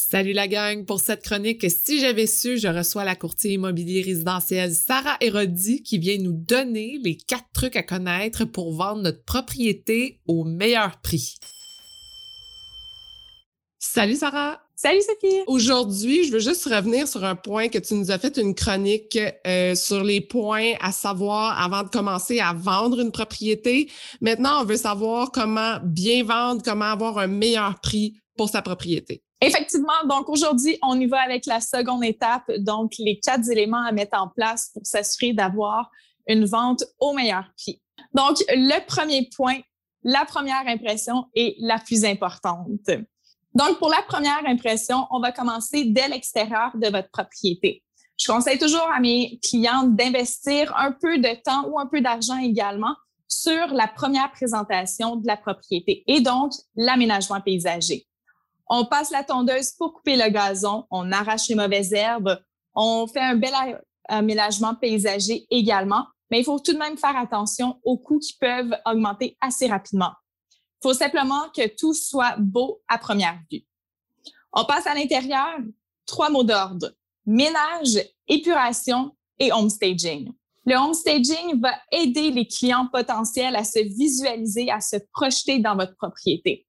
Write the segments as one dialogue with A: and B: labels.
A: Salut la gang! Pour cette chronique, si j'avais su, je reçois la courtier immobilier résidentielle Sarah Hérodi qui vient nous donner les quatre trucs à connaître pour vendre notre propriété au meilleur prix. Salut Sarah!
B: Salut Sophie!
C: Aujourd'hui, je veux juste revenir sur un point que tu nous as fait une chronique euh, sur les points à savoir avant de commencer à vendre une propriété. Maintenant, on veut savoir comment bien vendre, comment avoir un meilleur prix pour sa propriété.
B: Effectivement, donc aujourd'hui, on y va avec la seconde étape, donc les quatre éléments à mettre en place pour s'assurer d'avoir une vente au meilleur prix. Donc, le premier point, la première impression est la plus importante. Donc, pour la première impression, on va commencer dès l'extérieur de votre propriété. Je conseille toujours à mes clients d'investir un peu de temps ou un peu d'argent également sur la première présentation de la propriété et donc l'aménagement paysager. On passe la tondeuse pour couper le gazon, on arrache les mauvaises herbes, on fait un bel aménagement paysager également, mais il faut tout de même faire attention aux coûts qui peuvent augmenter assez rapidement. Il faut simplement que tout soit beau à première vue. On passe à l'intérieur, trois mots d'ordre. Ménage, épuration et homestaging. Le homestaging va aider les clients potentiels à se visualiser, à se projeter dans votre propriété.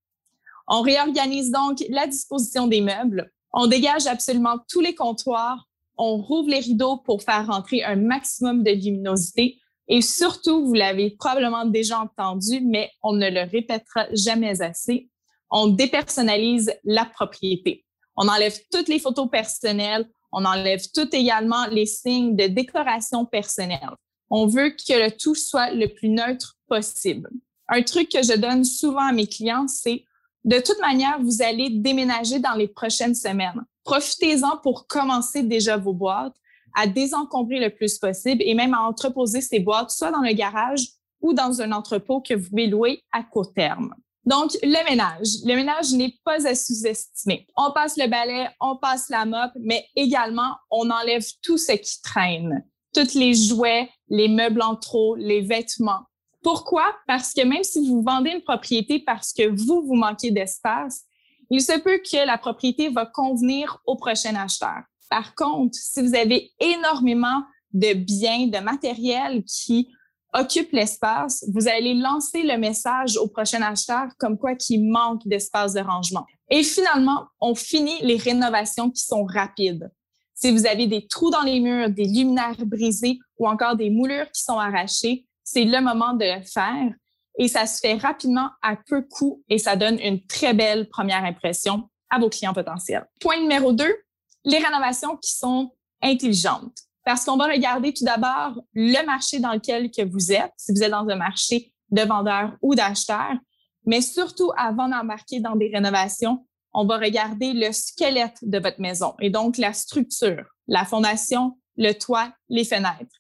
B: On réorganise donc la disposition des meubles. On dégage absolument tous les comptoirs. On rouvre les rideaux pour faire rentrer un maximum de luminosité. Et surtout, vous l'avez probablement déjà entendu, mais on ne le répétera jamais assez. On dépersonnalise la propriété. On enlève toutes les photos personnelles. On enlève tout également les signes de décoration personnelle. On veut que le tout soit le plus neutre possible. Un truc que je donne souvent à mes clients, c'est de toute manière, vous allez déménager dans les prochaines semaines. Profitez-en pour commencer déjà vos boîtes, à désencombrer le plus possible et même à entreposer ces boîtes soit dans le garage ou dans un entrepôt que vous pouvez louer à court terme. Donc, le ménage. Le ménage n'est pas à sous-estimer. On passe le balai, on passe la mop, mais également, on enlève tout ce qui traîne. Tous les jouets, les meubles en trop, les vêtements. Pourquoi? Parce que même si vous vendez une propriété parce que vous, vous manquez d'espace, il se peut que la propriété va convenir au prochain acheteur. Par contre, si vous avez énormément de biens, de matériel qui occupe l'espace, vous allez lancer le message au prochain acheteur comme quoi qu'il manque d'espace de rangement. Et finalement, on finit les rénovations qui sont rapides. Si vous avez des trous dans les murs, des luminaires brisés ou encore des moulures qui sont arrachées, c'est le moment de le faire. Et ça se fait rapidement à peu coût et ça donne une très belle première impression à vos clients potentiels. Point numéro deux, les rénovations qui sont intelligentes. Parce qu'on va regarder tout d'abord le marché dans lequel que vous êtes, si vous êtes dans un marché de vendeurs ou d'acheteurs, mais surtout avant d'embarquer dans des rénovations, on va regarder le squelette de votre maison et donc la structure, la fondation, le toit, les fenêtres.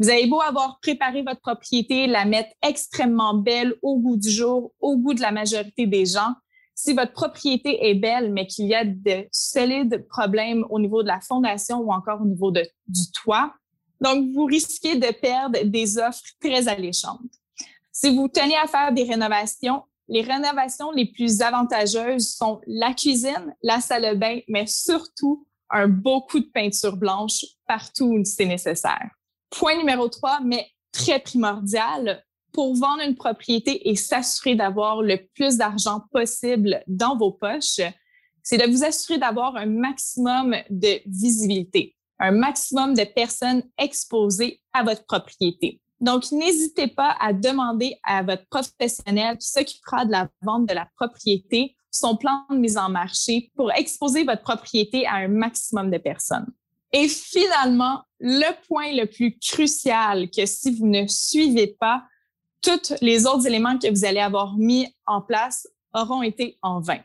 B: Vous avez beau avoir préparé votre propriété, la mettre extrêmement belle au goût du jour, au goût de la majorité des gens. Si votre propriété est belle, mais qu'il y a de solides problèmes au niveau de la fondation ou encore au niveau du toit, donc vous risquez de perdre des offres très alléchantes. Si vous tenez à faire des rénovations, les rénovations les plus avantageuses sont la cuisine, la salle de bain, mais surtout un beau coup de peinture blanche partout où c'est nécessaire. Point numéro trois, mais très primordial, pour vendre une propriété et s'assurer d'avoir le plus d'argent possible dans vos poches, c'est de vous assurer d'avoir un maximum de visibilité, un maximum de personnes exposées à votre propriété. Donc, n'hésitez pas à demander à votre professionnel qui s'occupera de la vente de la propriété son plan de mise en marché pour exposer votre propriété à un maximum de personnes. Et finalement, le point le plus crucial que si vous ne suivez pas, tous les autres éléments que vous allez avoir mis en place auront été en vain.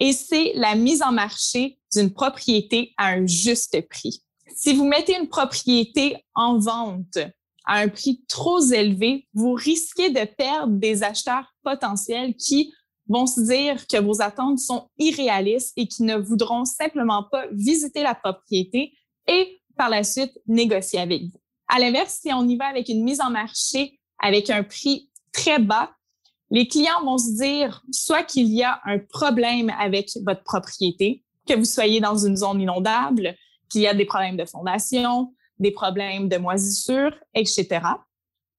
B: Et c'est la mise en marché d'une propriété à un juste prix. Si vous mettez une propriété en vente à un prix trop élevé, vous risquez de perdre des acheteurs potentiels qui vont se dire que vos attentes sont irréalistes et qui ne voudront simplement pas visiter la propriété et par la suite négocier avec vous. À l'inverse, si on y va avec une mise en marché avec un prix très bas, les clients vont se dire soit qu'il y a un problème avec votre propriété, que vous soyez dans une zone inondable, qu'il y a des problèmes de fondation, des problèmes de moisissure, etc.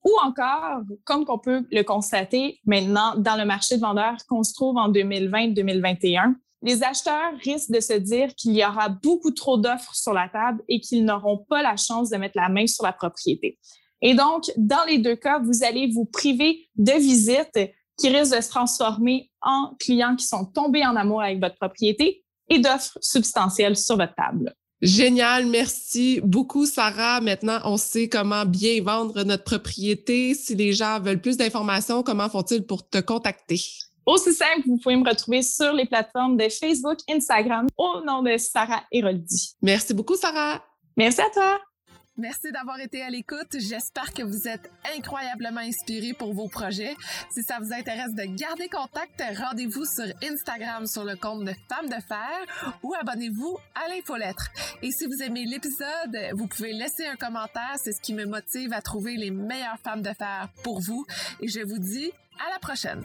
B: Ou encore, comme qu'on peut le constater maintenant dans le marché de vendeurs qu'on se trouve en 2020-2021, les acheteurs risquent de se dire qu'il y aura beaucoup trop d'offres sur la table et qu'ils n'auront pas la chance de mettre la main sur la propriété. Et donc, dans les deux cas, vous allez vous priver de visites qui risquent de se transformer en clients qui sont tombés en amour avec votre propriété et d'offres substantielles sur votre table.
C: Génial, merci beaucoup Sarah. Maintenant, on sait comment bien vendre notre propriété. Si les gens veulent plus d'informations, comment font-ils pour te contacter?
B: Aussi simple, vous pouvez me retrouver sur les plateformes de Facebook, Instagram au nom de Sarah Héroldi.
C: Merci beaucoup Sarah.
B: Merci à toi.
A: Merci d'avoir été à l'écoute. J'espère que vous êtes incroyablement inspirés pour vos projets. Si ça vous intéresse de garder contact, rendez-vous sur Instagram sur le compte de Femmes de Fer ou abonnez-vous à l'infolettre. Et si vous aimez l'épisode, vous pouvez laisser un commentaire. C'est ce qui me motive à trouver les meilleures femmes de fer pour vous. Et je vous dis à la prochaine.